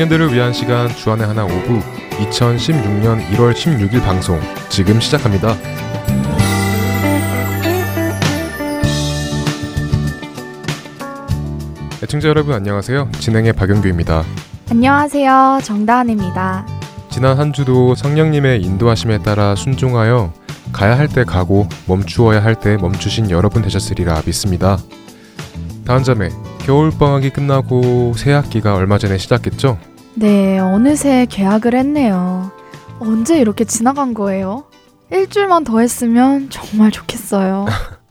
청년들을 위한 시간 주안의 하나 오부 2016년 1월 16일 방송 지금 시작합니다. 애청자 여러분 안녕하세요. 진행의 박영규입니다. 안녕하세요. 정다은입니다. 지난 한 주도 성령님의 인도하심에 따라 순종하여 가야 할 때 가고 멈추어야 할 때 멈추신 여러분 되셨으리라 믿습니다. 다음 점에 겨울방학이 끝나고 새 학기가 얼마 전에 시작했죠? 네, 어느새 개학을 했네요. 언제 이렇게 지나간 거예요? 일주일만 더 했으면 정말 좋겠어요.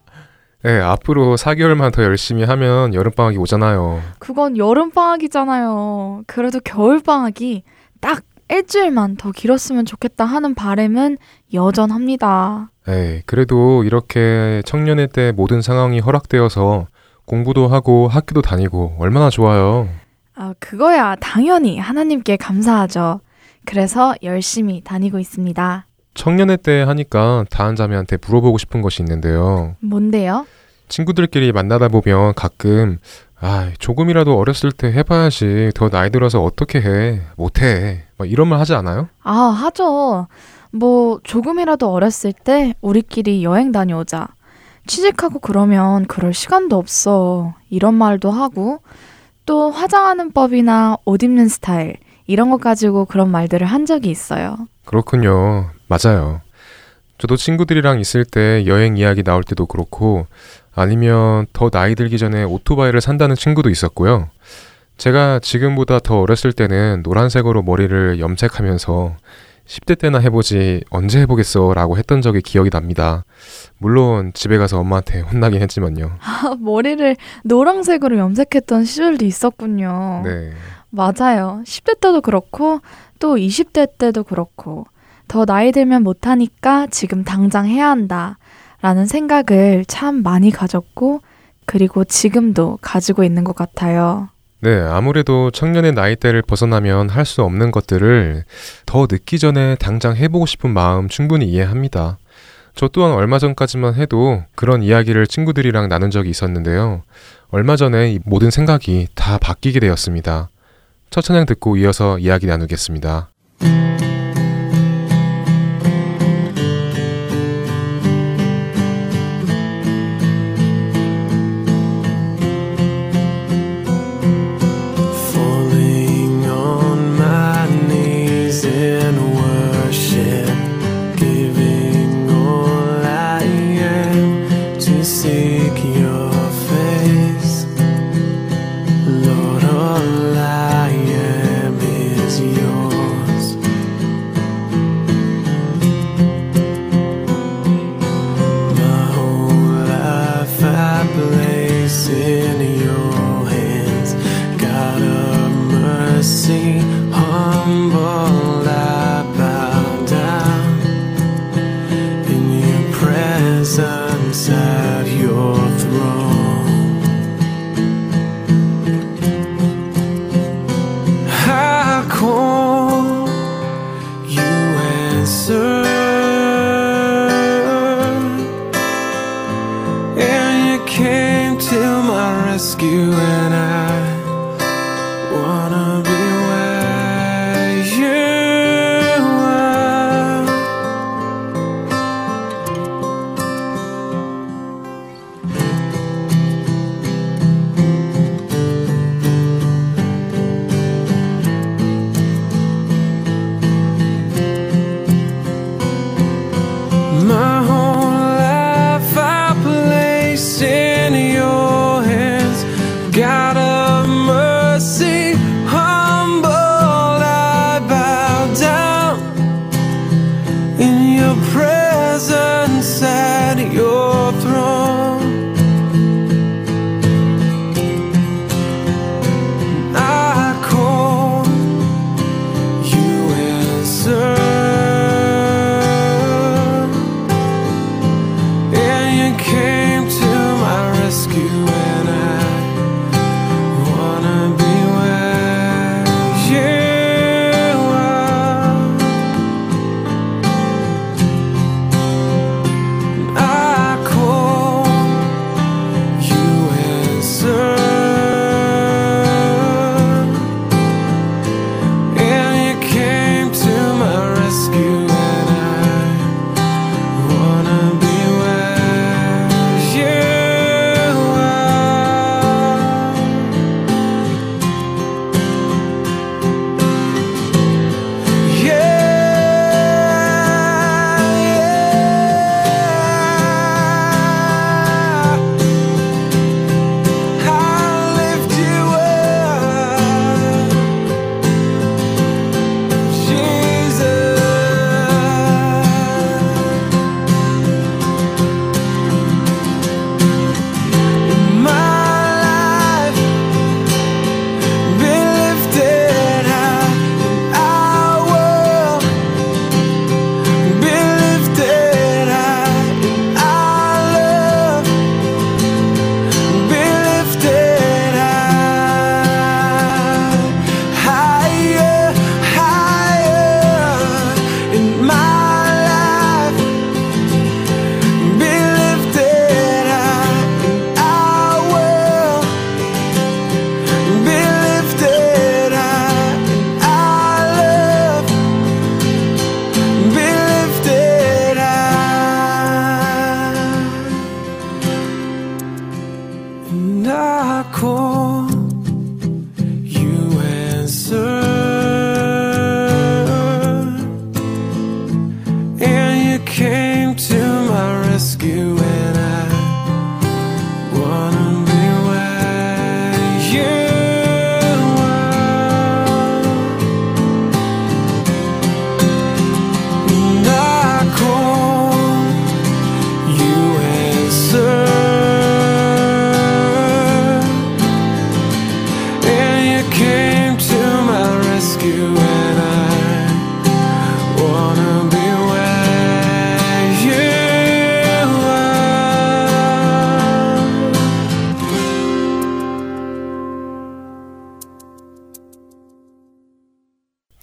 네, 앞으로 4개월만 더 열심히 하면 여름방학이 오잖아요. 그건 여름방학이잖아요. 그래도 겨울방학이 딱 일주일만 더 길었으면 좋겠다 하는 바램은 여전합니다. 에이, 그래도 이렇게 청년의 때 모든 상황이 허락되어서 공부도 하고 학교도 다니고 얼마나 좋아요. 아, 그거야 당연히 하나님께 감사하죠. 그래서 열심히 다니고 있습니다. 청년의 때 하니까 다한 자매한테 물어보고 싶은 것이 있는데요. 뭔데요? 친구들끼리 만나다 보면 가끔 아, 조금이라도 어렸을 때 해봐야지. 더 나이 들어서 어떻게 해? 못해. 막 이런 말 하지 않아요? 아, 하죠. 뭐, 조금이라도 어렸을 때 우리끼리 여행 다녀오자. 취직하고 그러면 그럴 시간도 없어. 이런 말도 하고, 또 화장하는 법이나 옷 입는 스타일, 이런 것 가지고 그런 말들을 한 적이 있어요. 그렇군요. 맞아요. 저도 친구들이랑 있을 때 여행 이야기 나올 때도 그렇고, 아니면 더 나이 들기 전에 오토바이를 산다는 친구도 있었고요. 제가 지금보다 더 어렸을 때는 노란색으로 머리를 염색하면서 10대 때나 해보지 언제 해보겠어 라고 했던 적이 기억이 납니다. 물론 집에 가서 엄마한테 혼나긴 했지만요. 아, 머리를 노란색으로 염색했던 시절도 있었군요. 네. 맞아요. 10대 때도 그렇고 또 20대 때도 그렇고 더 나이 들면 못하니까 지금 당장 해야 한다. 라는 생각을 참 많이 가졌고 그리고 지금도 가지고 있는 것 같아요. 네, 아무래도 청년의 나이대를 벗어나면 할 수 없는 것들을 더 늦기 전에 당장 해보고 싶은 마음 충분히 이해합니다. 저 또한 얼마 전까지만 해도 그런 이야기를 친구들이랑 나눈 적이 있었는데요. 얼마 전에 이 모든 생각이 다 바뀌게 되었습니다. 첫 찬양 듣고 이어서 이야기 나누겠습니다.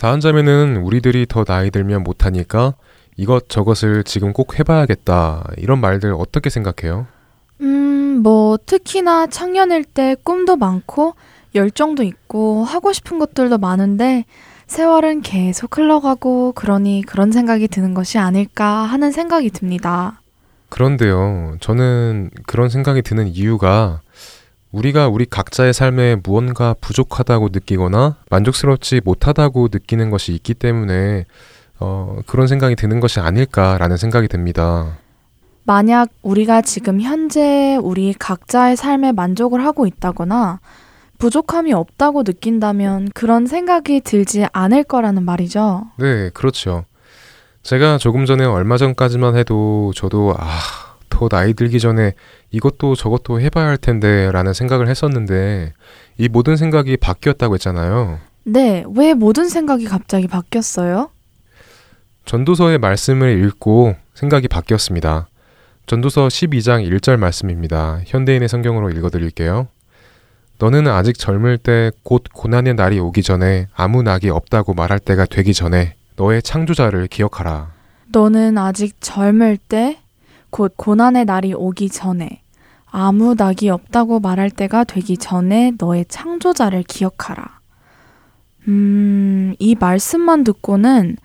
다음 자매는 우리들이 더 나이 들면 못하니까 이것 저것을 지금 꼭 해봐야겠다. 이런 말들 어떻게 생각해요? 음, 뭐 특히나 청년일 때 꿈도 많고 열정도 있고 하고 싶은 것들도 많은데 세월은 계속 흘러가고 그러니 그런 생각이 드는 것이 아닐까 하는 생각이 듭니다. 그런데요, 저는 그런 생각이 드는 이유가 우리가 우리 각자의 삶에 무언가 부족하다고 느끼거나 만족스럽지 못하다고 느끼는 것이 있기 때문에 어, 그런 생각이 드는 것이 아닐까라는 생각이 듭니다. 만약 우리가 지금 현재 우리 각자의 삶에 만족을 하고 있다거나 부족함이 없다고 느낀다면 그런 생각이 들지 않을 거라는 말이죠. 네, 그렇죠. 제가 조금 전에 얼마 전까지만 해도 저도 아, 더 나이 들기 전에 이것도 저것도 해봐야 할 텐데 라는 생각을 했었는데 이 모든 생각이 바뀌었다고 했잖아요. 네, 왜 모든 생각이 갑자기 바뀌었어요? 전도서의 말씀을 읽고 생각이 바뀌었습니다. 전도서 12장 1절 말씀입니다. 현대인의 성경으로 읽어드릴게요. 너는 아직 젊을 때 곧 고난의 날이 오기 전에 아무 낙이 없다고 말할 때가 되기 전에 너의 창조자를 기억하라. 너는 아직 젊을 때 곧 고난의 날이 오기 전에 아무 낙이 없다고 말할 때가 되기 전에 너의 창조자를 기억하라. 음, 이 말씀만 듣고는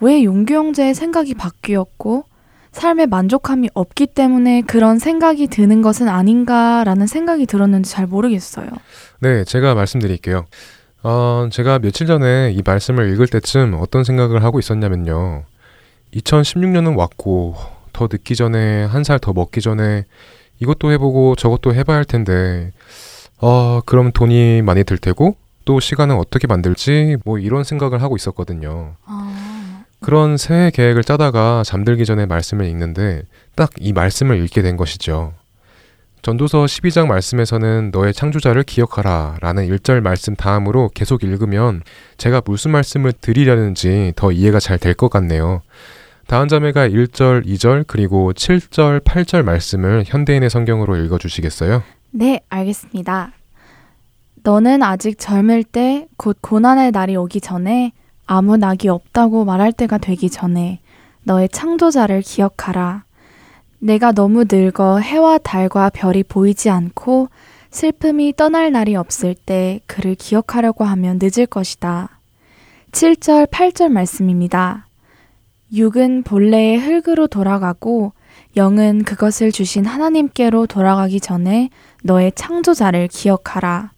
왜 용규 형제의 생각이 바뀌었고 삶에 만족함이 없기 때문에 그런 생각이 드는 것은 아닌가라는 생각이 들었는지 잘 모르겠어요. 네, 제가 말씀드릴게요. 어, 제가 며칠 전에 이 말씀을 읽을 때쯤 어떤 생각을 하고 있었냐면요. 2016년은 왔고, 더 늦기 전에, 한 살 더 먹기 전에, 이것도 해보고 저것도 해봐야 할 텐데, 어, 그럼 돈이 많이 들 테고, 또 시간은 어떻게 만들지, 뭐 이런 생각을 하고 있었거든요. 아, 그런 새해 계획을 짜다가 잠들기 전에 말씀을 읽는데, 딱 이 말씀을 읽게 된 것이죠. 전도서 12장 말씀에서는 너의 창조자를 기억하라 라는 1절 말씀 다음으로 계속 읽으면 제가 무슨 말씀을 드리려는지 더 이해가 잘 될 것 같네요. 다음 자매가 1절, 2절, 그리고 7절, 8절 말씀을 현대인의 성경으로 읽어 주시겠어요? 네, 알겠습니다. 너는 아직 젊을 때 곧 고난의 날이 오기 전에 아무 낙이 없다고 말할 때가 되기 전에 너의 창조자를 기억하라. 내가 너무 늙어 해와 달과 별이 보이지 않고 슬픔이 떠날 날이 없을 때 그를 기억하려고 하면 늦을 것이다. 7절, 8절 말씀입니다. 육은 본래의 흙으로 돌아가고 영은 그것을 주신 하나님께로 돌아가기 전에 너의 창조자를 기억하라.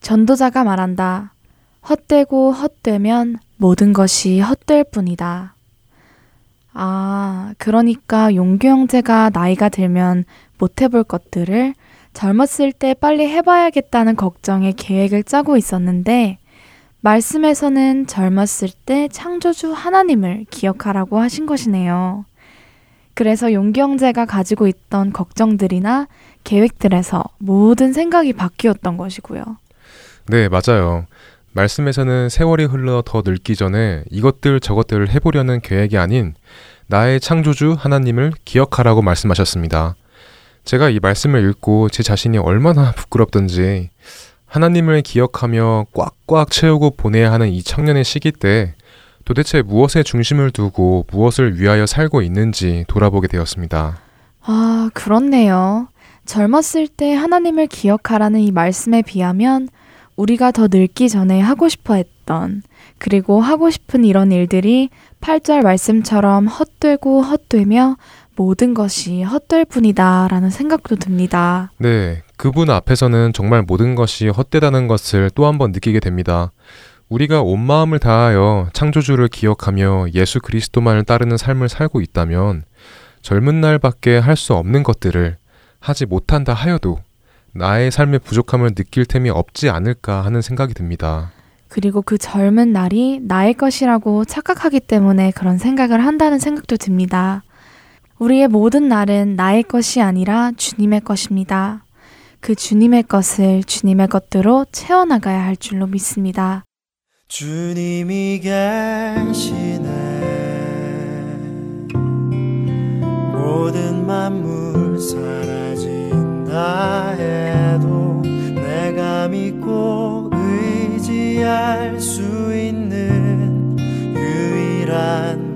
전도자가 말한다. 헛되고 헛되면 모든 것이 헛될 뿐이다. 아, 그러니까 용규 형제가 나이가 들면 못 해볼 것들을 젊었을 때 빨리 해봐야겠다는 걱정에 계획을 짜고 있었는데, 말씀에서는 젊었을 때 창조주 하나님을 기억하라고 하신 것이네요. 그래서 용기 형제가 가지고 있던 걱정들이나 계획들에서 모든 생각이 바뀌었던 것이고요. 네, 맞아요. 말씀에서는 세월이 흘러 더 늙기 전에 이것들 저것들을 해보려는 계획이 아닌 나의 창조주 하나님을 기억하라고 말씀하셨습니다. 제가 이 말씀을 읽고 제 자신이 얼마나 부끄럽던지 하나님을 기억하며 꽉꽉 채우고 보내야 하는 이 청년의 시기 때 도대체 무엇에 중심을 두고 무엇을 위하여 살고 있는지 돌아보게 되었습니다. 아, 그렇네요. 젊었을 때 하나님을 기억하라는 이 말씀에 비하면 우리가 더 늙기 전에 하고 싶어 했던 그리고 하고 싶은 이런 일들이 8절 말씀처럼 헛되고 헛되며 모든 것이 헛될 뿐이다 라는 생각도 듭니다. 네, 그분 앞에서는 정말 모든 것이 헛되다는 것을 또 한 번 느끼게 됩니다. 우리가 온 마음을 다하여 창조주를 기억하며 예수 그리스도만을 따르는 삶을 살고 있다면 젊은 날밖에 할 수 없는 것들을 하지 못한다 하여도 나의 삶의 부족함을 느낄 템이 없지 않을까 하는 생각이 듭니다. 그리고 그 젊은 날이 나의 것이라고 착각하기 때문에 그런 생각을 한다는 생각도 듭니다. 우리의 모든 날은 나의 것이 아니라 주님의 것입니다. 그 주님의 것을 주님의 것대로 채워나가야 할 줄로 믿습니다. 주님이 계시네. 모든 만물 사라진다 해도 내가 믿고 의지할 수 있는 유일한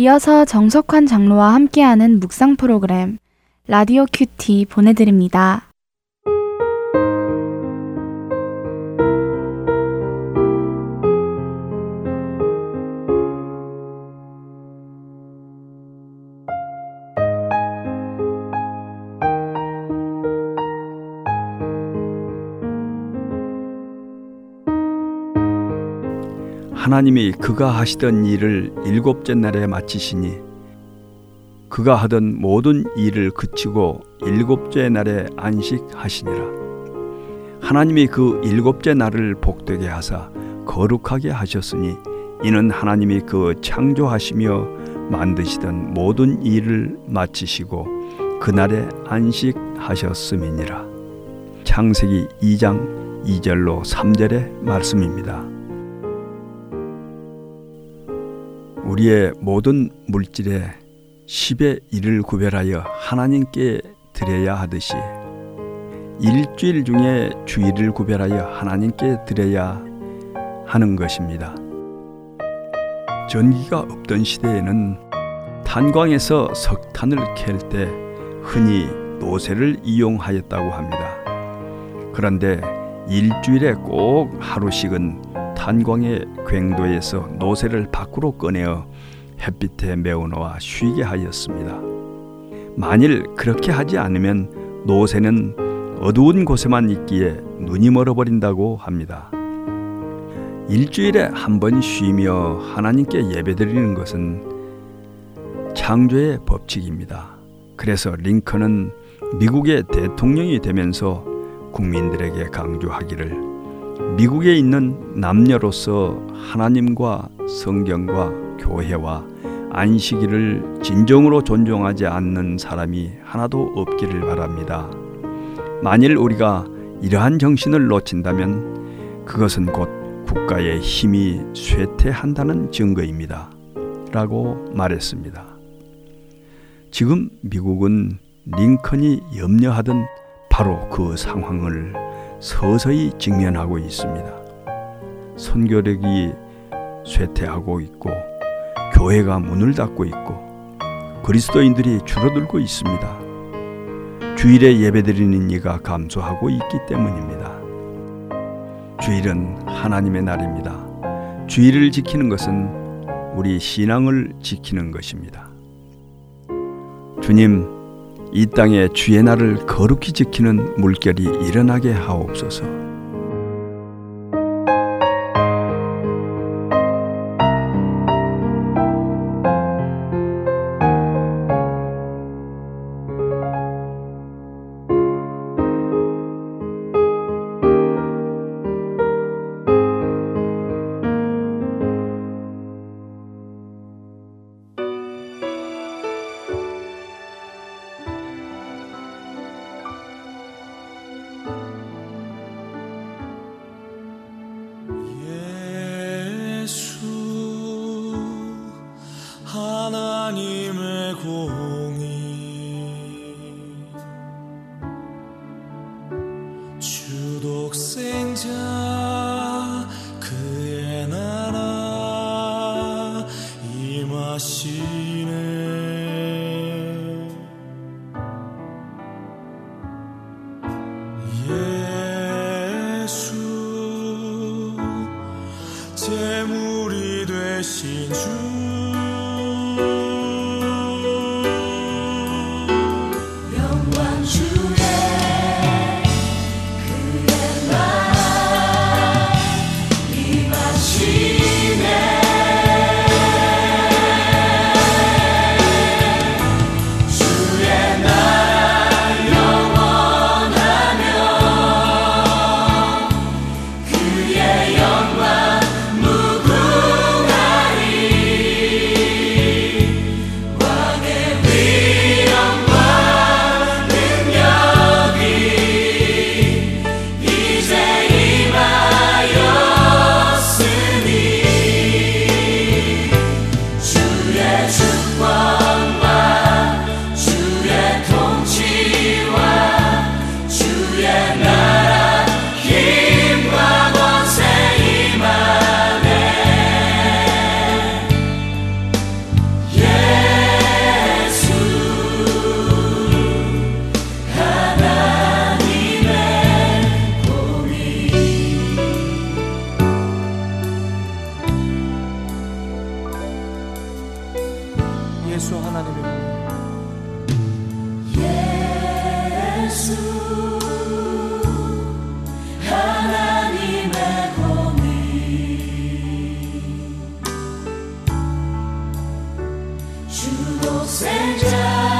이어서 정석환 장로와 함께하는 묵상 프로그램 라디오 큐티 보내드립니다. 하나님이 그가 하시던 일을 일곱째 날에 마치시니 그가 하던 모든 일을 그치고 일곱째 날에 안식하시니라. 하나님이 그 일곱째 날을 복되게 하사 거룩하게 하셨으니 이는 하나님이 그 창조하시며 만드시던 모든 일을 마치시고 그날에 안식하셨음이니라. 창세기 2장 2절로 3절의 말씀입니다. 우리의 모든 물질에 10의 1을 구별하여 하나님께 드려야 하듯이 일주일 중에 주일을 구별하여 하나님께 드려야 하는 것입니다. 전기가 없던 시대에는 탄광에서 석탄을 캘 때 흔히 노새를 이용하였다고 합니다. 그런데 일주일에 꼭 하루씩은 탄광의 괭도에서 노새를 밖으로 꺼내어 햇빛에 메워놓아 쉬게 하였습니다. 만일 그렇게 하지 않으면 노새는 어두운 곳에만 있기에 눈이 멀어버린다고 합니다. 일주일에 한 번 쉬며 하나님께 예배드리는 것은 창조의 법칙입니다. 그래서 링컨은 미국의 대통령이 되면서 국민들에게 강조하기를 미국에 있는 남녀로서 하나님과 성경과 교회와 안식일을 진정으로 존중하지 않는 사람이 하나도 없기를 바랍니다. 만일 우리가 이러한 정신을 놓친다면 그것은 곧 국가의 힘이 쇠퇴한다는 증거입니다. 라고 말했습니다. 지금 미국은 링컨이 염려하던 바로 그 상황을 서서히 직면하고 있습니다. 선교력이 쇠퇴하고 있고 교회가 문을 닫고 있고 그리스도인들이 줄어들고 있습니다. 주일에 예배드리는 이가 감소하고 있기 때문입니다. 주일은 하나님의 날입니다. 주일을 지키는 것은 우리 신앙을 지키는 것입니다. 주님, 이 땅에 주의 날을 거룩히 지키는 물결이 일어나게 하옵소서. 주도 세자.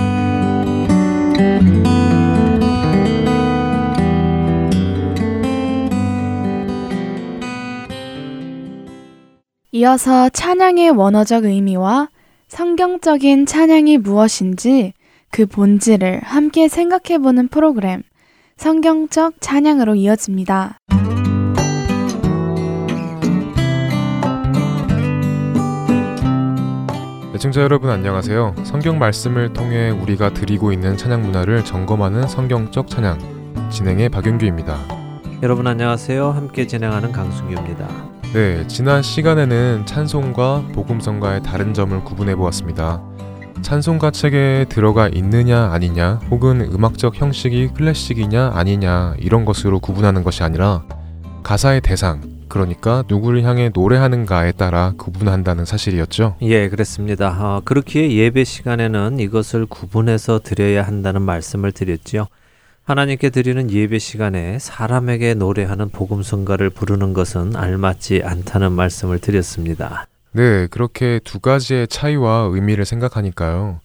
이어서 찬양의 원어적 의미와 성경적인 찬양이 무엇인지 그 본질을 함께 생각해보는 프로그램 성경적 찬양으로 이어집니다. 애청자 여러분 안녕하세요. 성경 말씀을 통해 우리가 드리고 있는 찬양 문화를 점검하는 성경적 찬양 진행의 박윤규입니다. 여러분 안녕하세요. 함께 진행하는 강승규입니다. 네, 지난 시간에는 찬송과 복음성가의 다른 점을 구분해 보았습니다. 찬송가 책에 들어가 있느냐 아니냐 혹은 음악적 형식이 클래식이냐 아니냐 이런 것으로 구분하는 것이 아니라 가사의 대상 그러니까 누구를 향해 노래하는가에 따라 구분한다는 사실이었죠. 예, 그렇습니다. 어, 그렇기에 예배 시간에는 이것을 구분해서 드려야 한다는 말씀을 드렸지요. 하나님께 드리는 예배 시간에 사람에게 노래하는 복음성가를 부르는 것은 알맞지 않다는 말씀을 드렸습니다. 네, 그렇게 두 가지의 차이와 의미를 생각하니까요.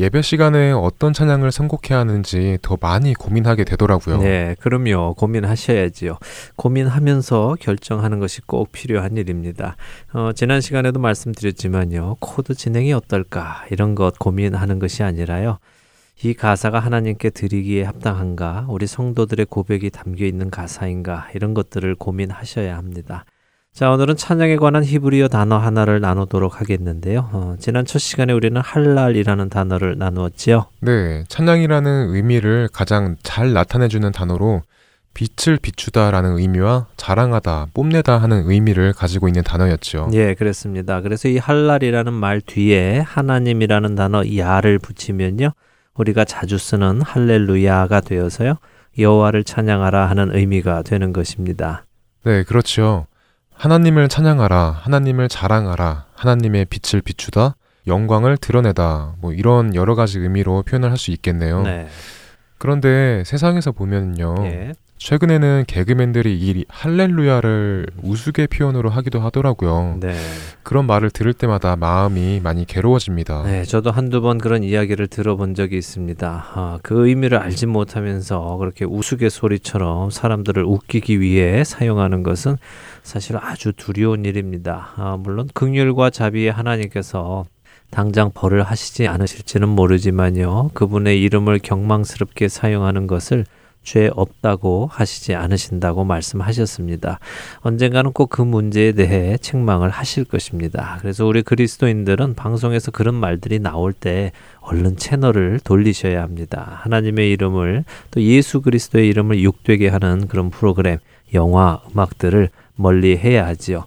예배 시간에 어떤 찬양을 선곡해야 하는지 더 많이 고민하게 되더라고요. 네, 그럼요. 고민하셔야지요. 고민하면서 결정하는 것이 꼭 필요한 일입니다. 어, 지난 시간에도 말씀드렸지만요. 코드 진행이 어떨까? 이런 것 고민하는 것이 아니라요. 이 가사가 하나님께 드리기에 합당한가? 우리 성도들의 고백이 담겨 있는 가사인가? 이런 것들을 고민하셔야 합니다. 자, 오늘은 찬양에 관한 히브리어 단어 하나를 나누도록 하겠는데요. 어, 지난 첫 시간에 우리는 할랄이라는 단어를 나누었지요. 네, 찬양이라는 의미를 가장 잘 나타내주는 단어로 빛을 비추다라는 의미와 자랑하다, 뽐내다 하는 의미를 가지고 있는 단어였죠. 예, 그렇습니다. 그래서 이 할랄이라는 말 뒤에 하나님이라는 단어 야를 붙이면요. 우리가 자주 쓰는 할렐루야가 되어서요. 여호와를 찬양하라 하는 의미가 되는 것입니다. 네, 그렇죠. 하나님을 찬양하라, 하나님을 자랑하라, 하나님의 빛을 비추다, 영광을 드러내다, 뭐 이런 여러 가지 의미로 표현을 할 수 있겠네요. 네. 그런데 세상에서 보면요. 예. 최근에는 개그맨들이 이 할렐루야를 우스개 표현으로 하기도 하더라고요. 네. 그런 말을 들을 때마다 마음이 많이 괴로워집니다. 네, 저도 한두 번 그런 이야기를 들어본 적이 있습니다. 아, 그 의미를 알지 못하면서 그렇게 우스갯소리처럼 사람들을 웃기기 위해 사용하는 것은 사실 아주 두려운 일입니다. 아, 물론 극률과 자비의 하나님께서 당장 벌을 하시지 않으실지는 모르지만요. 그분의 이름을 경망스럽게 사용하는 것을 죄 없다고 하시지 않으신다고 말씀하셨습니다. 언젠가는 꼭 그 문제에 대해 책망을 하실 것입니다. 그래서 우리 그리스도인들은 방송에서 그런 말들이 나올 때 얼른 채널을 돌리셔야 합니다. 하나님의 이름을 또 예수 그리스도의 이름을 욕되게 하는 그런 프로그램, 영화, 음악들을 멀리 해야 하지요.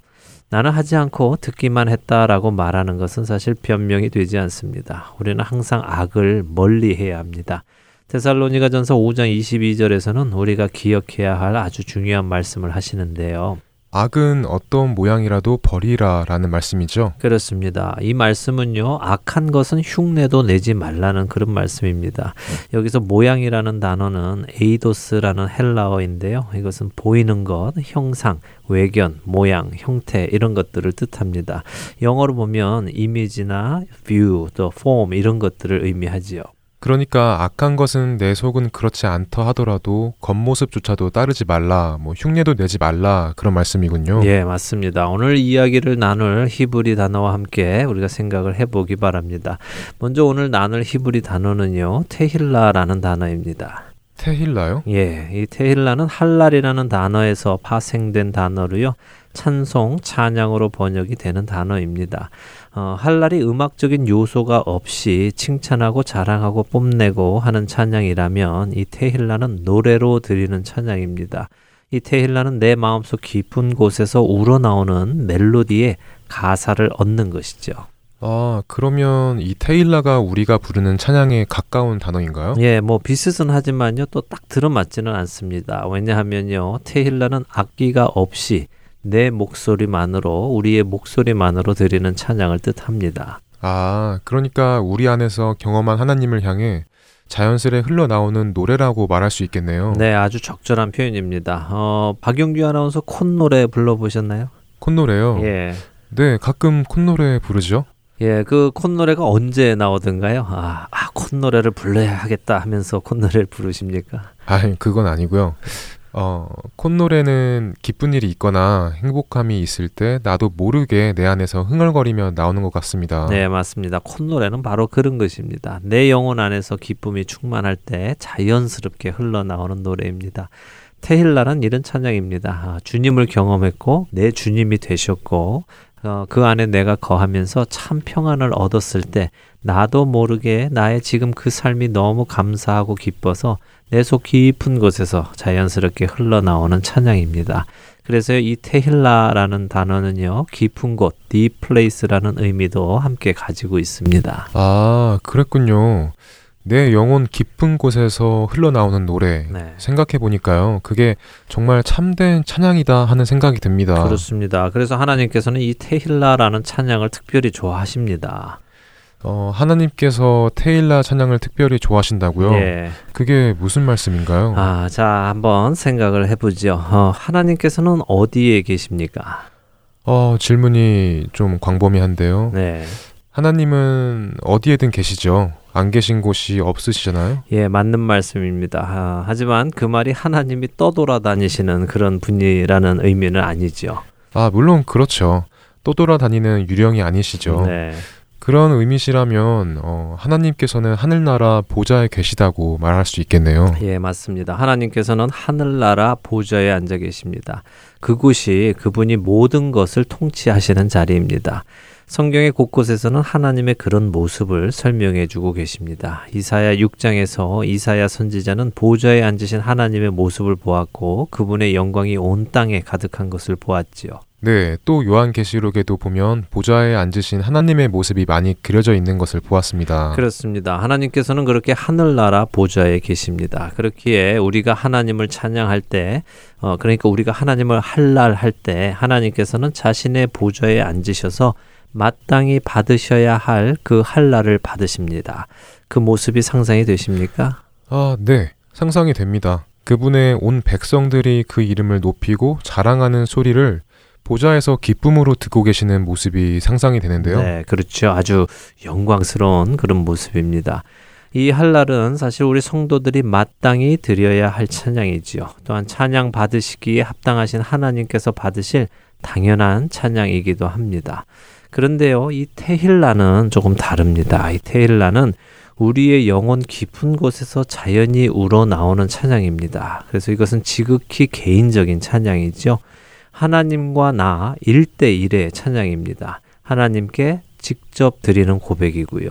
나는 하지 않고 듣기만 했다라고 말하는 것은 사실 변명이 되지 않습니다. 우리는 항상 악을 멀리 해야 합니다. 테살로니가 전서 5장 22절에서는 우리가 기억해야 할 아주 중요한 말씀을 하시는데요. 악은 어떤 모양이라도 버리라라는 말씀이죠. 그렇습니다. 이 말씀은요, 악한 것은 흉내도 내지 말라는 그런 말씀입니다. 여기서 모양이라는 단어는 에이도스라는 헬라어인데요. 이것은 보이는 것, 형상, 외견, 모양, 형태 이런 것들을 뜻합니다. 영어로 보면 이미지나 view, 또 form 이런 것들을 의미하지요. 그러니까 악한 것은 내 속은 그렇지 않다 하더라도 겉모습조차도 따르지 말라, 뭐 흉내도 내지 말라 그런 말씀이군요. 예, 맞습니다. 오늘 이야기를 나눌 히브리 단어와 함께 우리가 생각을 해보기 바랍니다. 먼저 오늘 나눌 히브리 단어는요, 테힐라라는 단어입니다. 테힐라요? 예, 이 테힐라는 할랄이라는 단어에서 파생된 단어로요, 찬송, 찬양으로 번역이 되는 단어입니다. 어, 할랄이 음악적인 요소가 없이 칭찬하고 자랑하고 뽐내고 하는 찬양이라면 이 테힐라는 노래로 드리는 찬양입니다. 이 테힐라는 내 마음속 깊은 곳에서 우러나오는 멜로디에 가사를 얹는 것이죠. 아, 그러면 이 테힐라가 우리가 부르는 찬양에 가까운 단어인가요? 예, 뭐 비슷은 하지만요, 또 딱 들어맞지는 않습니다. 왜냐하면요, 테힐라는 악기가 없이 내 목소리만으로 우리의 목소리만으로 드리는 찬양을 뜻합니다. 아, 그러니까 우리 안에서 경험한 하나님을 향해 자연스레 흘러나오는 노래라고 말할 수 있겠네요. 네, 아주 적절한 표현입니다. 어, 박용규 아나운서 콧노래 불러보셨나요? 콧노래요? 예. 네, 가끔 콧노래 부르죠. 예, 그 콧노래가 언제 나오던가요? 아, 아, 콧노래를 불러야 하겠다 하면서 콧노래를 부르십니까? 아, 그건 아니고요. 어, 콧노래는 기쁜 일이 있거나 행복함이 있을 때 나도 모르게 내 안에서 흥얼거리며 나오는 것 같습니다. 네, 맞습니다. 콧노래는 바로 그런 것입니다. 내 영혼 안에서 기쁨이 충만할 때 자연스럽게 흘러나오는 노래입니다. 테힐라는 이런 찬양입니다. 아, 주님을 경험했고 내 주님이 되셨고 어, 그 안에 내가 거하면서 참 평안을 얻었을 때 나도 모르게 나의 지금 그 삶이 너무 감사하고 기뻐서 내 속 깊은 곳에서 자연스럽게 흘러나오는 찬양입니다. 그래서 이 테힐라라는 단어는요, 깊은 곳, deep place라는 의미도 함께 가지고 있습니다. 아, 그랬군요. 내 영혼 깊은 곳에서 흘러나오는 노래. 네. 생각해 보니까요. 그게 정말 참된 찬양이다 하는 생각이 듭니다. 그렇습니다. 그래서 하나님께서는 이 테힐라라는 찬양을 특별히 좋아하십니다. 어, 하나님께서 테일라 찬양을 특별히 좋아하신다고요? 예. 그게 무슨 말씀인가요? 아, 자, 한번 생각을 해보죠. 어, 하나님께서는 어디에 계십니까? 어, 질문이 좀 광범위한데요. 네. 하나님은 어디에든 계시죠. 안 계신 곳이 없으시잖아요. 예, 맞는 말씀입니다. 아, 하지만 그 말이 하나님이 떠돌아다니시는 그런 분이라는 의미는 아니죠. 아, 물론 그렇죠. 떠돌아다니는 유령이 아니시죠. 네. 그런 의미시라면 어, 하나님께서는 하늘나라 보좌에 계시다고 말할 수 있겠네요. 예, 맞습니다. 하나님께서는 하늘나라 보좌에 앉아 계십니다. 그곳이 그분이 모든 것을 통치하시는 자리입니다. 성경의 곳곳에서는 하나님의 그런 모습을 설명해 주고 계십니다. 이사야 6장에서 이사야 선지자는 보좌에 앉으신 하나님의 모습을 보았고 그분의 영광이 온 땅에 가득한 것을 보았지요. 네, 또 요한계시록에도 보면 보좌에 앉으신 하나님의 모습이 많이 그려져 있는 것을 보았습니다. 그렇습니다. 하나님께서는 그렇게 하늘나라 보좌에 계십니다. 그렇기에 우리가 하나님을 찬양할 때, 어, 그러니까 우리가 하나님을 할랄할 때 하나님께서는 자신의 보좌에 앉으셔서 마땅히 받으셔야 할 그 할랄을 받으십니다. 그 모습이 상상이 되십니까? 아, 네. 상상이 됩니다. 그분의 온 백성들이 그 이름을 높이고 자랑하는 소리를 보좌에서 기쁨으로 듣고 계시는 모습이 상상이 되는데요. 네, 그렇죠. 아주 영광스러운 그런 모습입니다. 이 할랄은 사실 우리 성도들이 마땅히 드려야 할 찬양이지요. 또한 찬양 받으시기에 합당하신 하나님께서 받으실 당연한 찬양이기도 합니다. 그런데요, 이 테힐라는 조금 다릅니다. 이 테힐라는 우리의 영혼 깊은 곳에서 자연히 우러나오는 찬양입니다. 그래서 이것은 지극히 개인적인 찬양이죠. 하나님과 나 1대1의 찬양입니다. 하나님께 직접 드리는 고백이고요.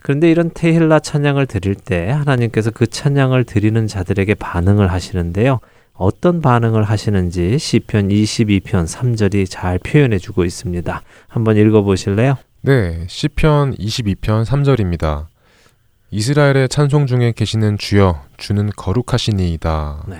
그런데 이런 테힐라 찬양을 드릴 때 하나님께서 그 찬양을 드리는 자들에게 반응을 하시는데요. 어떤 반응을 하시는지 시편 22편 3절이 잘 표현해 주고 있습니다. 한번 읽어 보실래요? 네, 시편 22편 3절입니다. 이스라엘의 찬송 중에 계시는 주여, 주는 거룩하시니이다. 네.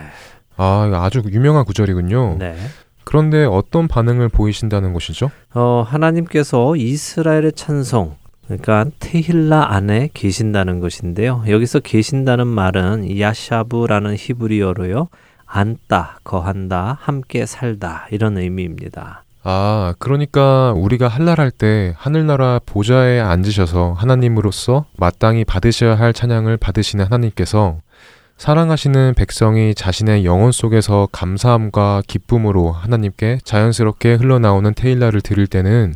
아, 아주 유명한 구절이군요. 네. 그런데 어떤 반응을 보이신다는 것이죠? 어, 하나님께서 이스라엘의 찬송, 그러니까 테힐라 안에 계신다는 것인데요. 여기서 계신다는 말은 야샤브라는 히브리어로요. 앉다, 거한다, 함께 살다 이런 의미입니다. 아, 그러니까 우리가 할랄할 때 하늘나라 보좌에 앉으셔서 하나님으로서 마땅히 받으셔야 할 찬양을 받으시는 하나님께서 사랑하시는 백성이 자신의 영혼 속에서 감사함과 기쁨으로 하나님께 자연스럽게 흘러나오는 테일라를 드릴 때는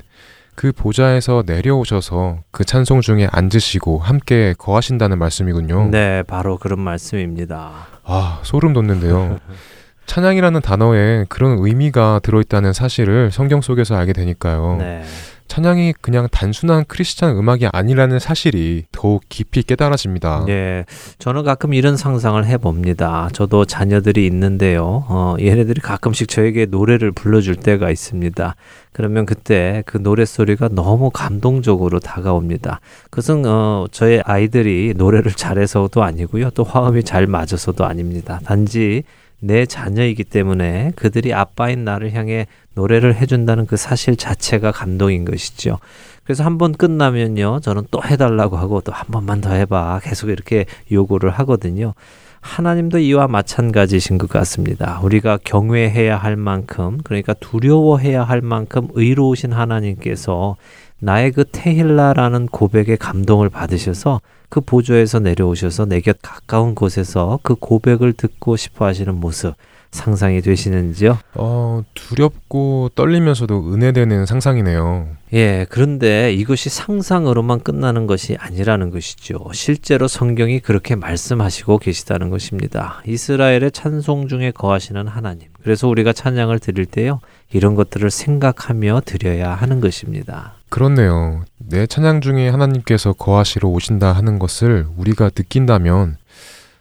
그 보좌에서 내려오셔서 그 찬송 중에 앉으시고 함께 거하신다는 말씀이군요. 네, 바로 그런 말씀입니다. 아, 소름 돋는데요. 찬양이라는 단어에 그런 의미가 들어있다는 사실을 성경 속에서 알게 되니까요. 네. 찬양이 그냥 단순한 크리스찬 음악이 아니라는 사실이 더욱 깊이 깨달아집니다. 예, 저는 가끔 이런 상상을 해봅니다. 저도 자녀들이 있는데요. 어, 얘네들이 가끔씩 저에게 노래를 불러줄 때가 있습니다. 그러면 그때 그 노래소리가 너무 감동적으로 다가옵니다. 그것은 어, 저의 아이들이 노래를 잘해서도 아니고요. 또 화음이 잘 맞아서도 아닙니다. 단지 내 자녀이기 때문에 그들이 아빠인 나를 향해 노래를 해준다는 그 사실 자체가 감동인 것이죠. 그래서 한 번 끝나면요, 저는 또 해달라고 하고 또 한 번만 더 해봐. 계속 이렇게 요구를 하거든요. 하나님도 이와 마찬가지신 것 같습니다. 우리가 경외해야 할 만큼, 그러니까 두려워해야 할 만큼 의로우신 하나님께서 나의 그 테힐라라는 고백에 감동을 받으셔서 그 보좌에서 내려오셔서 내 곁 가까운 곳에서 그 고백을 듣고 싶어 하시는 모습 상상이 되시는지요? 어, 두렵고 떨리면서도 은혜되는 상상이네요. 예, 그런데 이것이 상상으로만 끝나는 것이 아니라는 것이죠. 실제로 성경이 그렇게 말씀하시고 계시다는 것입니다. 이스라엘의 찬송 중에 거하시는 하나님. 그래서 우리가 찬양을 드릴 때요, 이런 것들을 생각하며 드려야 하는 것입니다. 그렇네요. 내 찬양 중에 하나님께서 거하시러 오신다 하는 것을 우리가 느낀다면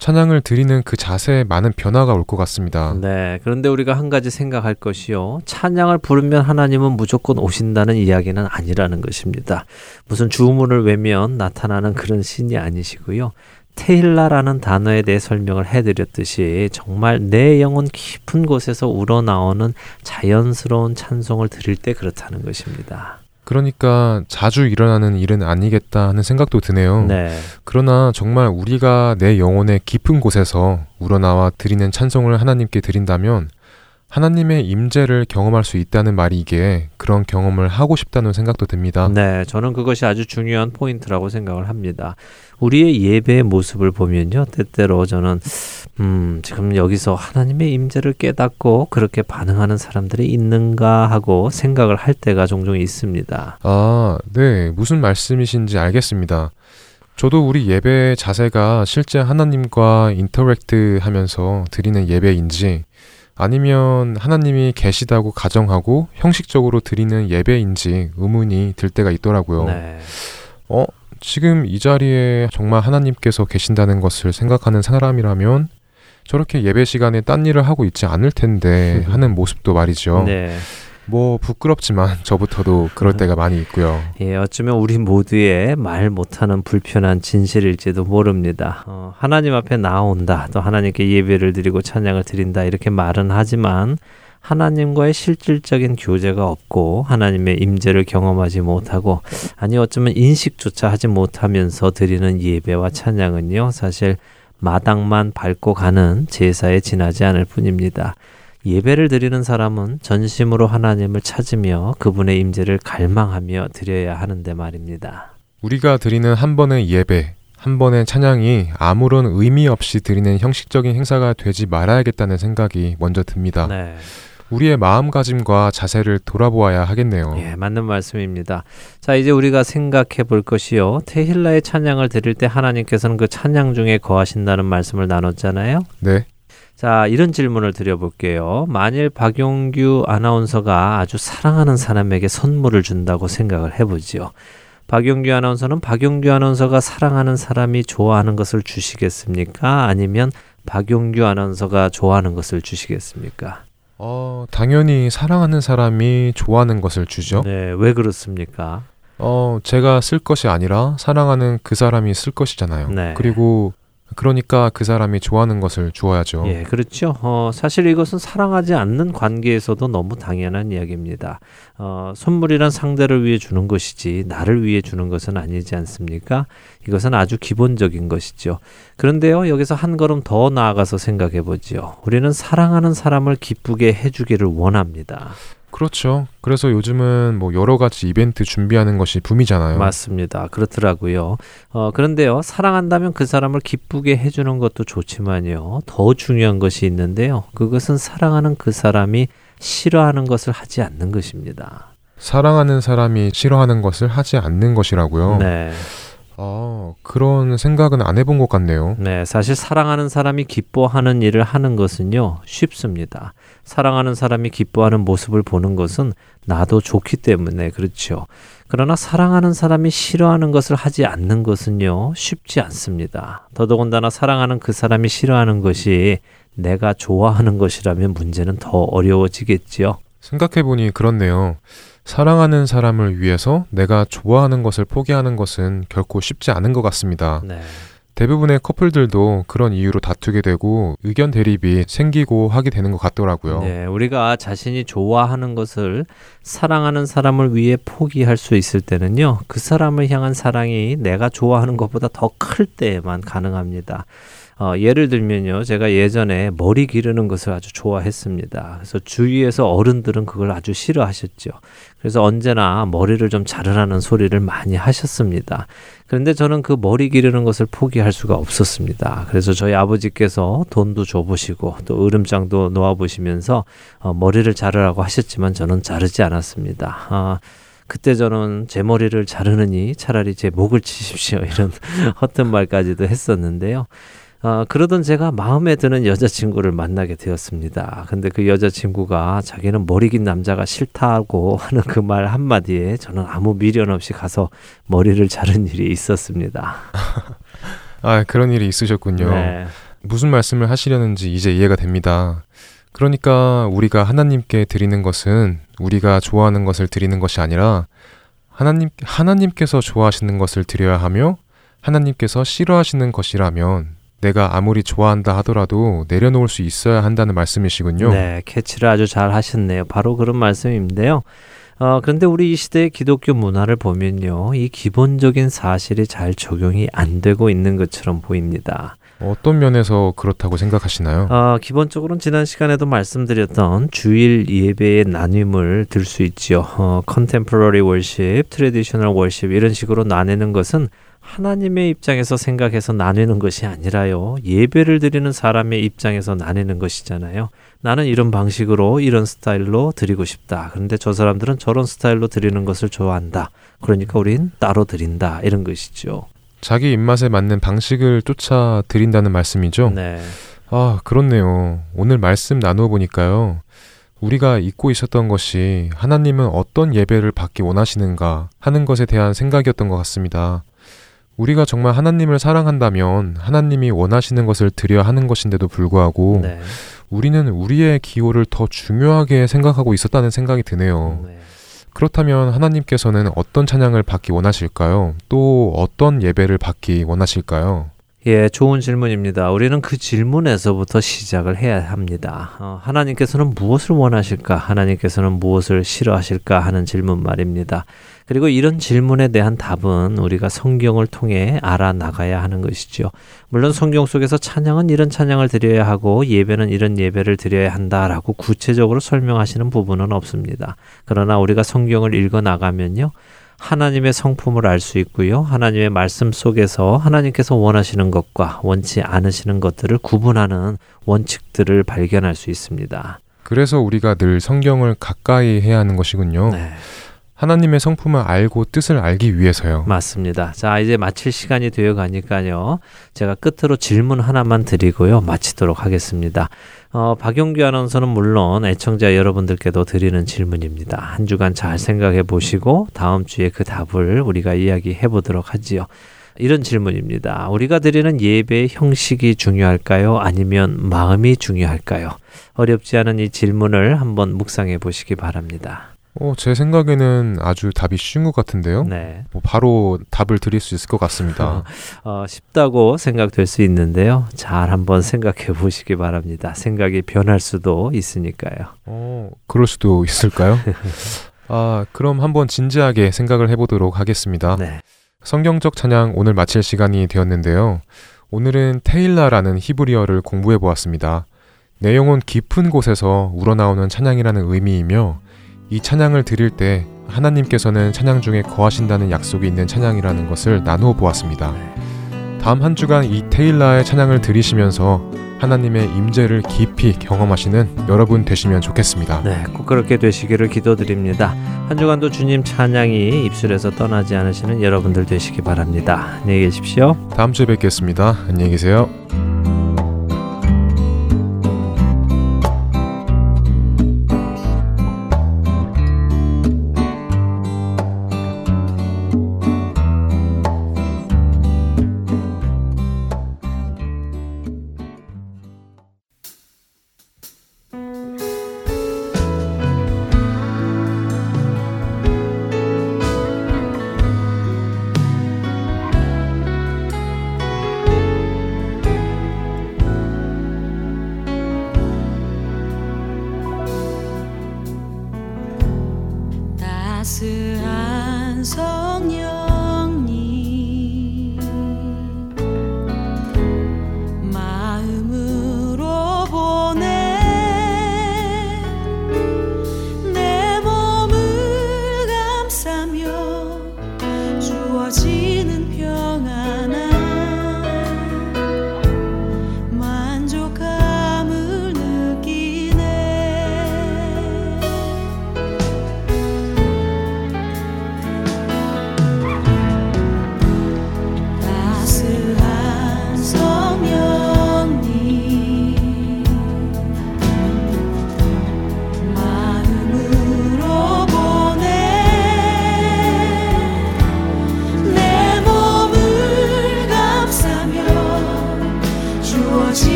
찬양을 드리는 그 자세에 많은 변화가 올 것 같습니다. 네, 그런데 우리가 한 가지 생각할 것이요. 찬양을 부르면 하나님은 무조건 오신다는 이야기는 아니라는 것입니다. 무슨 주문을 외면 나타나는 그런 신이 아니시고요. 테일라라는 단어에 대해 설명을 해드렸듯이 정말 내 영혼 깊은 곳에서 우러나오는 자연스러운 찬송을 드릴 때 그렇다는 것입니다. 그러니까 자주 일어나는 일은 아니겠다 하는 생각도 드네요. 네. 그러나 정말 우리가 내 영혼의 깊은 곳에서 우러나와 드리는 찬송을 하나님께 드린다면 하나님의 임재를 경험할 수 있다는 말이 이게 그런 경험을 하고 싶다는 생각도 듭니다. 네, 저는 그것이 아주 중요한 포인트라고 생각을 합니다. 우리의 예배의 모습을 보면요, 때때로 저는 음, 지금 여기서 하나님의 임재를 깨닫고 그렇게 반응하는 사람들이 있는가 하고 생각을 할 때가 종종 있습니다. 아, 네. 무슨 말씀이신지 알겠습니다. 저도 우리 예배 자세가 실제 하나님과 interact 하면서 드리는 예배인지 아니면 하나님이 계시다고 가정하고 형식적으로 드리는 예배인지 의문이 들 때가 있더라고요. 네. 어, 지금 이 자리에 정말 하나님께서 계신다는 것을 생각하는 사람이라면 저렇게 예배 시간에 딴 일을 하고 있지 않을 텐데 하는 모습도 말이죠. 네. 뭐 부끄럽지만 저부터도 그럴 때가 많이 있고요. 예, 어쩌면 우리 모두의 말 못하는 불편한 진실일지도 모릅니다. 어, 하나님 앞에 나온다, 또 하나님께 예배를 드리고 찬양을 드린다 이렇게 말은 하지만 하나님과의 실질적인 교제가 없고 하나님의 임재를 경험하지 못하고 아니 어쩌면 인식조차 하지 못하면서 드리는 예배와 찬양은요 사실 마당만 밟고 가는 제사에 지나지 않을 뿐입니다. 예배를 드리는 사람은 전심으로 하나님을 찾으며 그분의 임재를 갈망하며 드려야 하는데 말입니다. 우리가 드리는 한 번의 예배, 한 번의 찬양이 아무런 의미 없이 드리는 형식적인 행사가 되지 말아야겠다는 생각이 먼저 듭니다. 네. 우리의 마음가짐과 자세를 돌아보아야 하겠네요. 예, 맞는 말씀입니다. 자, 이제 우리가 생각해 볼 것이요. 테힐라의 찬양을 드릴 때 하나님께서는 그 찬양 중에 거하신다는 말씀을 나눴잖아요. 네. 자, 이런 질문을 드려볼게요. 만일 박용규 아나운서가 아주 사랑하는 사람에게 선물을 준다고 생각을 해보지요. 박용규 아나운서는 박용규 아나운서가 사랑하는 사람이 좋아하는 것을 주시겠습니까? 아니면 박용규 아나운서가 좋아하는 것을 주시겠습니까? 어, 당연히 사랑하는 사람이 좋아하는 것을 주죠. 네, 왜 그렇습니까? 어, 제가 쓸 것이 아니라 사랑하는 그 사람이 쓸 것이잖아요. 네. 그리고 그러니까 그 사람이 좋아하는 것을 주어야죠. 예, 그렇죠. 어, 사실 이것은 사랑하지 않는 관계에서도 너무 당연한 이야기입니다. 어, 선물이란 상대를 위해 주는 것이지 나를 위해 주는 것은 아니지 않습니까? 이것은 아주 기본적인 것이죠. 그런데요, 여기서 한 걸음 더 나아가서 생각해 보지요. 우리는 사랑하는 사람을 기쁘게 해주기를 원합니다. 그렇죠. 그래서 요즘은 뭐 여러 가지 이벤트 준비하는 것이 붐이잖아요. 맞습니다. 그렇더라고요. 어, 그런데요, 사랑한다면 그 사람을 기쁘게 해주는 것도 좋지만요, 더 중요한 것이 있는데요. 그것은 사랑하는 그 사람이 싫어하는 것을 하지 않는 것입니다. 사랑하는 사람이 싫어하는 것을 하지 않는 것이라고요. 네. 어, 그런 생각은 안 해본 것 같네요. 네, 사실 사랑하는 사람이 기뻐하는 일을 하는 것은요, 쉽습니다. 사랑하는 사람이 기뻐하는 모습을 보는 것은 나도 좋기 때문에 그렇죠. 그러나 사랑하는 사람이 싫어하는 것을 하지 않는 것은요, 쉽지 않습니다. 더더군다나 사랑하는 그 사람이 싫어하는 것이 내가 좋아하는 것이라면 문제는 더 어려워지겠지요. 생각해보니 그렇네요. 사랑하는 사람을 위해서 내가 좋아하는 것을 포기하는 것은 결코 쉽지 않은 것 같습니다. 네. 대부분의 커플들도 그런 이유로 다투게 되고 의견 대립이 생기고 하게 되는 것 같더라고요. 네, 우리가 자신이 좋아하는 것을 사랑하는 사람을 위해 포기할 수 있을 때는요, 그 사람을 향한 사랑이 내가 좋아하는 것보다 더 클 때에만 가능합니다. 어, 예를 들면요, 제가 예전에 머리 기르는 것을 아주 좋아했습니다. 그래서 주위에서 어른들은 그걸 아주 싫어하셨죠. 그래서 언제나 머리를 좀 자르라는 소리를 많이 하셨습니다. 그런데 저는 그 머리 기르는 것을 포기할 수가 없었습니다. 그래서 저희 아버지께서 돈도 줘보시고 또 으름장도 놓아보시면서 어, 머리를 자르라고 하셨지만 저는 자르지 않았습니다. 아, 그때 저는 제 머리를 자르느니 차라리 제 목을 치십시오 이런 허튼 말까지도 했었는데요. 어, 그러던 제가 마음에 드는 여자친구를 만나게 되었습니다. 근데 그 여자친구가 자기는 머리 긴 남자가 싫다고 하는 그 말 한마디에 저는 아무 미련 없이 가서 머리를 자른 일이 있었습니다. 아, 그런 일이 있으셨군요. 네. 무슨 말씀을 하시려는지 이제 이해가 됩니다. 그러니까 우리가 하나님께 드리는 것은 우리가 좋아하는 것을 드리는 것이 아니라 하나님 하나님께서 좋아하시는 것을 드려야 하며 하나님께서 싫어하시는 것이라면 내가 아무리 좋아한다 하더라도 내려놓을 수 있어야 한다는 말씀이시군요. 네, 캐치를 아주 잘 하셨네요. 바로 그런 말씀인데요. 어, 그런데 우리 이 시대의 기독교 문화를 보면요. 이 기본적인 사실이 잘 적용이 안 되고 있는 것처럼 보입니다. 어떤 면에서 그렇다고 생각하시나요? 어, 기본적으로는 지난 시간에도 말씀드렸던 주일 예배의 나눔을 들 수. 어, contemporary worship, traditional worship 이런 식으로 나뉘는 것은 하나님의 입장에서 생각해서 나뉘는 것이 아니라요. 예배를 드리는 사람의 입장에서 나뉘는 것이잖아요. 나는 이런 방식으로 이런 스타일로 드리고 싶다. 그런데 저 사람들은 저런 스타일로 드리는 것을 좋아한다. 그러니까 우린 따로 드린다. 이런 것이죠. 자기 입맛에 맞는 방식을 쫓아 드린다는 말씀이죠. 네. 아, 그렇네요. 오늘 말씀 나누어 보니까요. 우리가 잊고 있었던 것이 하나님은 어떤 예배를 받기 원하시는가 하는 것에 대한 생각이었던 것 같습니다. 우리가 정말 하나님을 사랑한다면 하나님이 원하시는 것을 드려야 하는 것인데도 불구하고 네. 우리는 우리의 기호를 더 중요하게 생각하고 있었다는 생각이 드네요. 네. 그렇다면 하나님께서는 어떤 찬양을 받기 원하실까요? 또 어떤 예배를 받기 원하실까요? 예, 좋은 질문입니다. 우리는 그 질문에서부터 시작을 해야 합니다. 어, 하나님께서는 무엇을 원하실까? 하나님께서는 무엇을 싫어하실까? 하는 질문 말입니다. 그리고 이런 질문에 대한 답은 우리가 성경을 통해 알아나가야 하는 것이죠. 물론 성경 속에서 찬양은 이런 찬양을 드려야 하고 예배는 이런 예배를 드려야 한다라고 구체적으로 설명하시는 부분은 없습니다. 그러나 우리가 성경을 읽어 나가면요. 하나님의 성품을 알 수 있고요. 하나님의 말씀 속에서 하나님께서 원하시는 것과 원치 않으시는 것들을 구분하는 원칙들을 발견할 수 있습니다. 그래서 우리가 늘 성경을 가까이 해야 하는 것이군요. 네. 하나님의 성품을 알고 뜻을 알기 위해서요. 맞습니다. 자, 이제 마칠 시간이 되어 가니까요. 제가 끝으로 질문 하나만 드리고요. 마치도록 하겠습니다. 어, 박용규 아나운서는 물론 애청자 여러분들께도 드리는 질문입니다. 한 주간 잘 생각해 보시고 다음 주에 그 답을 우리가 이야기해 보도록 하지요. 이런 질문입니다. 우리가 드리는 예배의 형식이 중요할까요? 아니면 마음이 중요할까요? 어렵지 않은 이 질문을 한번 묵상해 보시기 바랍니다. 어, 제 생각에는 아주 답이 쉬운 것 같은데요. 네. 뭐 바로 답을 드릴 수 있을 것 같습니다. 어, 쉽다고 생각될 수 있는데요. 잘 한번 생각해 보시기 바랍니다. 생각이 변할 수도 있으니까요. 어, 그럴 수도 있을까요? 아, 그럼 한번 진지하게 생각을 해보도록 하겠습니다. 네. 성경적 찬양 오늘 마칠 시간이 되었는데요. 오늘은 테일라라는 히브리어를 공부해 보았습니다. 내용은 깊은 곳에서 우러나오는 찬양이라는 의미이며 이 찬양을 드릴 때 하나님께서는 찬양 중에 거하신다는 약속이 있는 찬양이라는 것을 나누어 보았습니다. 다음 한 주간 이 테일라의 찬양을 들으시면서 하나님의 임재를 깊이 경험하시는 여러분 되시면 좋겠습니다. 네, 꼭 그렇게 되시기를 기도드립니다. 한 주간도 주님 찬양이 입술에서 떠나지 않으시는 여러분들 되시기 바랍니다. 안녕히 계십시오. 다음 주에 뵙겠습니다. 안녕히 계세요.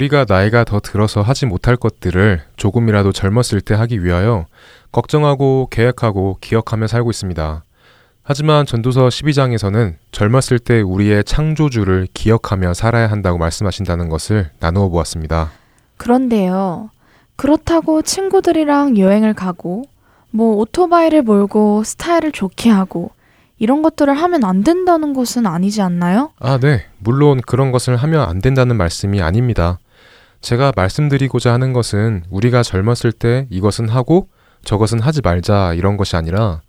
우리가 나이가 더 들어서 하지 못할 것들을 조금이라도 젊었을 때 하기 위하여 걱정하고 계획하고 기억하며 살고 있습니다. 하지만 전도서 12장에서는 젊었을 때 우리의 창조주를 기억하며 살아야 한다고 말씀하신다는 것을 나누어 보았습니다. 그런데요. 그렇다고 친구들이랑 여행을 가고, 뭐 오토바이를 몰고 스타일을 좋게 하고, 이런 것들을 하면 안 된다는 것은 아니지 않나요? 아, 네. 물론 그런 것을 하면 안 된다는 말씀이 아닙니다. 제가 말씀드리고자 하는 것은 우리가 젊었을 때 이것은 하고 저것은 하지 말자 이런 것이 아니라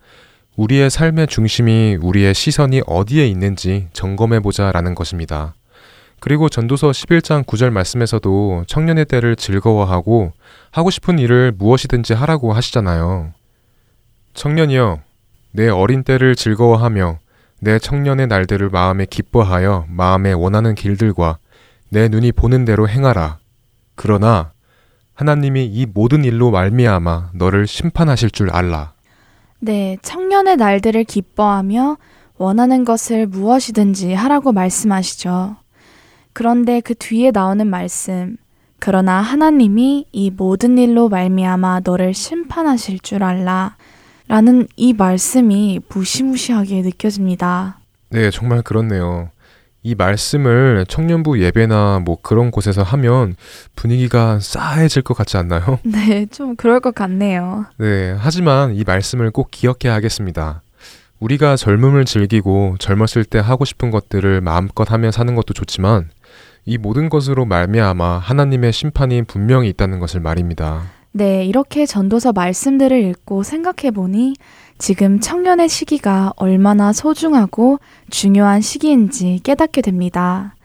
우리의 삶의 중심이 우리의 시선이 어디에 있는지 점검해 보자라는 것입니다. 그리고 전도서 11장 9절 말씀에서도 청년의 때를 즐거워하고 하고 싶은 일을 무엇이든지 하라고 하시잖아요. 청년이여, 내 어린 때를 즐거워하며 내 청년의 날들을 마음에 기뻐하여 마음에 원하는 길들과 내 눈이 보는 대로 행하라. 그러나 하나님이 이 모든 일로 말미암아 너를 심판하실 줄 알라. 네, 청년의 날들을 기뻐하며 원하는 것을 무엇이든지 하라고 말씀하시죠. 그런데 그 뒤에 나오는 말씀, 그러나 하나님이 이 모든 일로 말미암아 너를 심판하실 줄 알라. 라는 이 말씀이 무시무시하게 느껴집니다. 네, 정말 그렇네요. 이 말씀을 청년부 예배나 뭐 그런 곳에서 하면 분위기가 싸해질 것 같지 않나요? 네, 좀 그럴 것 같네요. 네, 하지만 이 말씀을 꼭 기억해야 하겠습니다. 우리가 젊음을 즐기고 젊었을 때 하고 싶은 것들을 마음껏 하며 사는 것도 좋지만 이 모든 것으로 말미암아 하나님의 심판이 분명히 있다는 것을 말입니다. 네, 이렇게 전도서 말씀들을 읽고 생각해 보니 지금 청년의 시기가 얼마나 소중하고 중요한 시기인지 깨닫게 됩니다.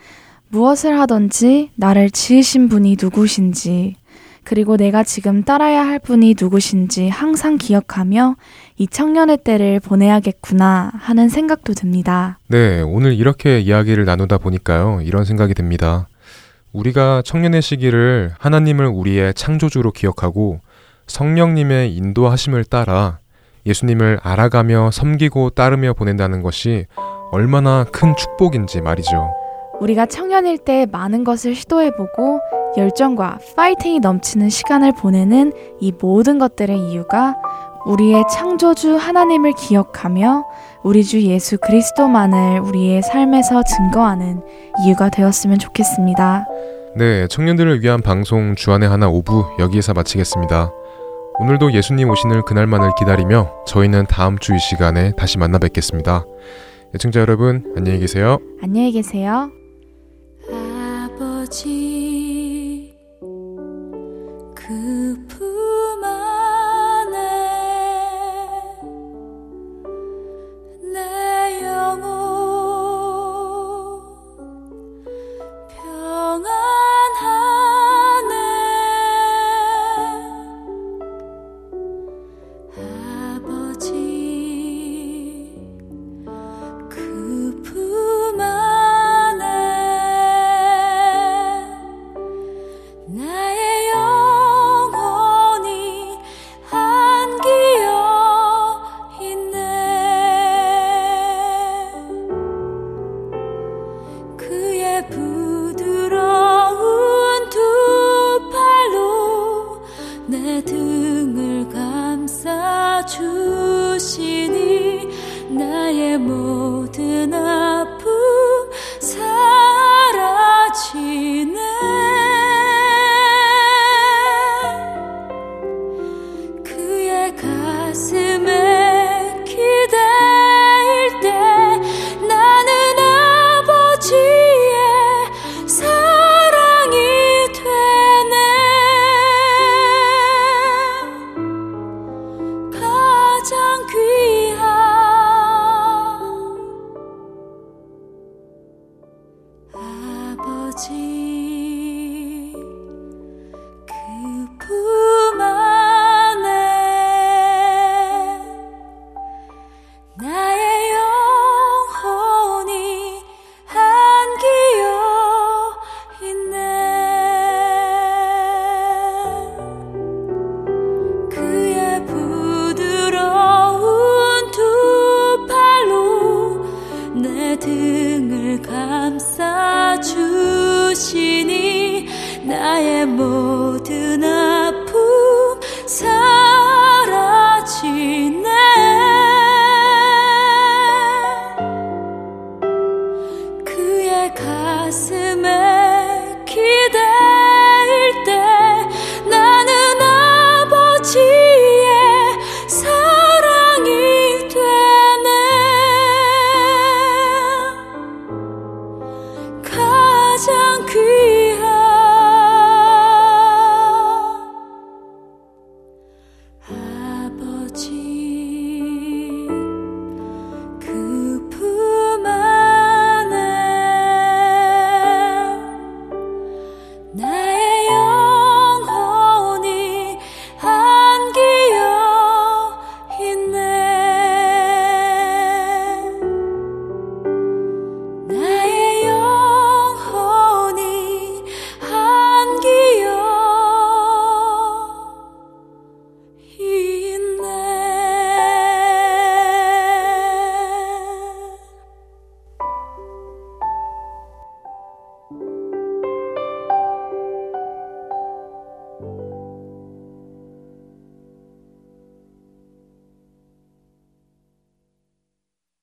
무엇을 하든지 나를 지으신 분이 누구신지, 그리고 내가 지금 따라야 할 분이 누구신지 항상 기억하며 이 청년의 때를 보내야겠구나 하는 생각도 듭니다. 네, 오늘 이렇게 이야기를 나누다 보니까요, 이런 생각이 듭니다. 우리가 청년의 시기를 하나님을 우리의 창조주로 기억하고 성령님의 인도하심을 따라 예수님을 알아가며 섬기고 따르며 보낸다는 것이 얼마나 큰 축복인지 말이죠. 우리가 청년일 때 많은 것을 시도해보고 열정과 파이팅이 넘치는 시간을 보내는 이 모든 것들의 이유가 우리의 창조주 하나님을 기억하며 우리 주 예수 그리스도만을 우리의 삶에서 증거하는 이유가 되었으면 좋겠습니다. 네, 청년들을 위한 방송 주안의 하나 5부 여기에서 마치겠습니다. 오늘도 예수님 오시는 그날만을 기다리며 저희는 다음 주 이 시간에 다시 만나 뵙겠습니다. 애청자 여러분, 안녕히 계세요. 안녕히 계세요. 아버지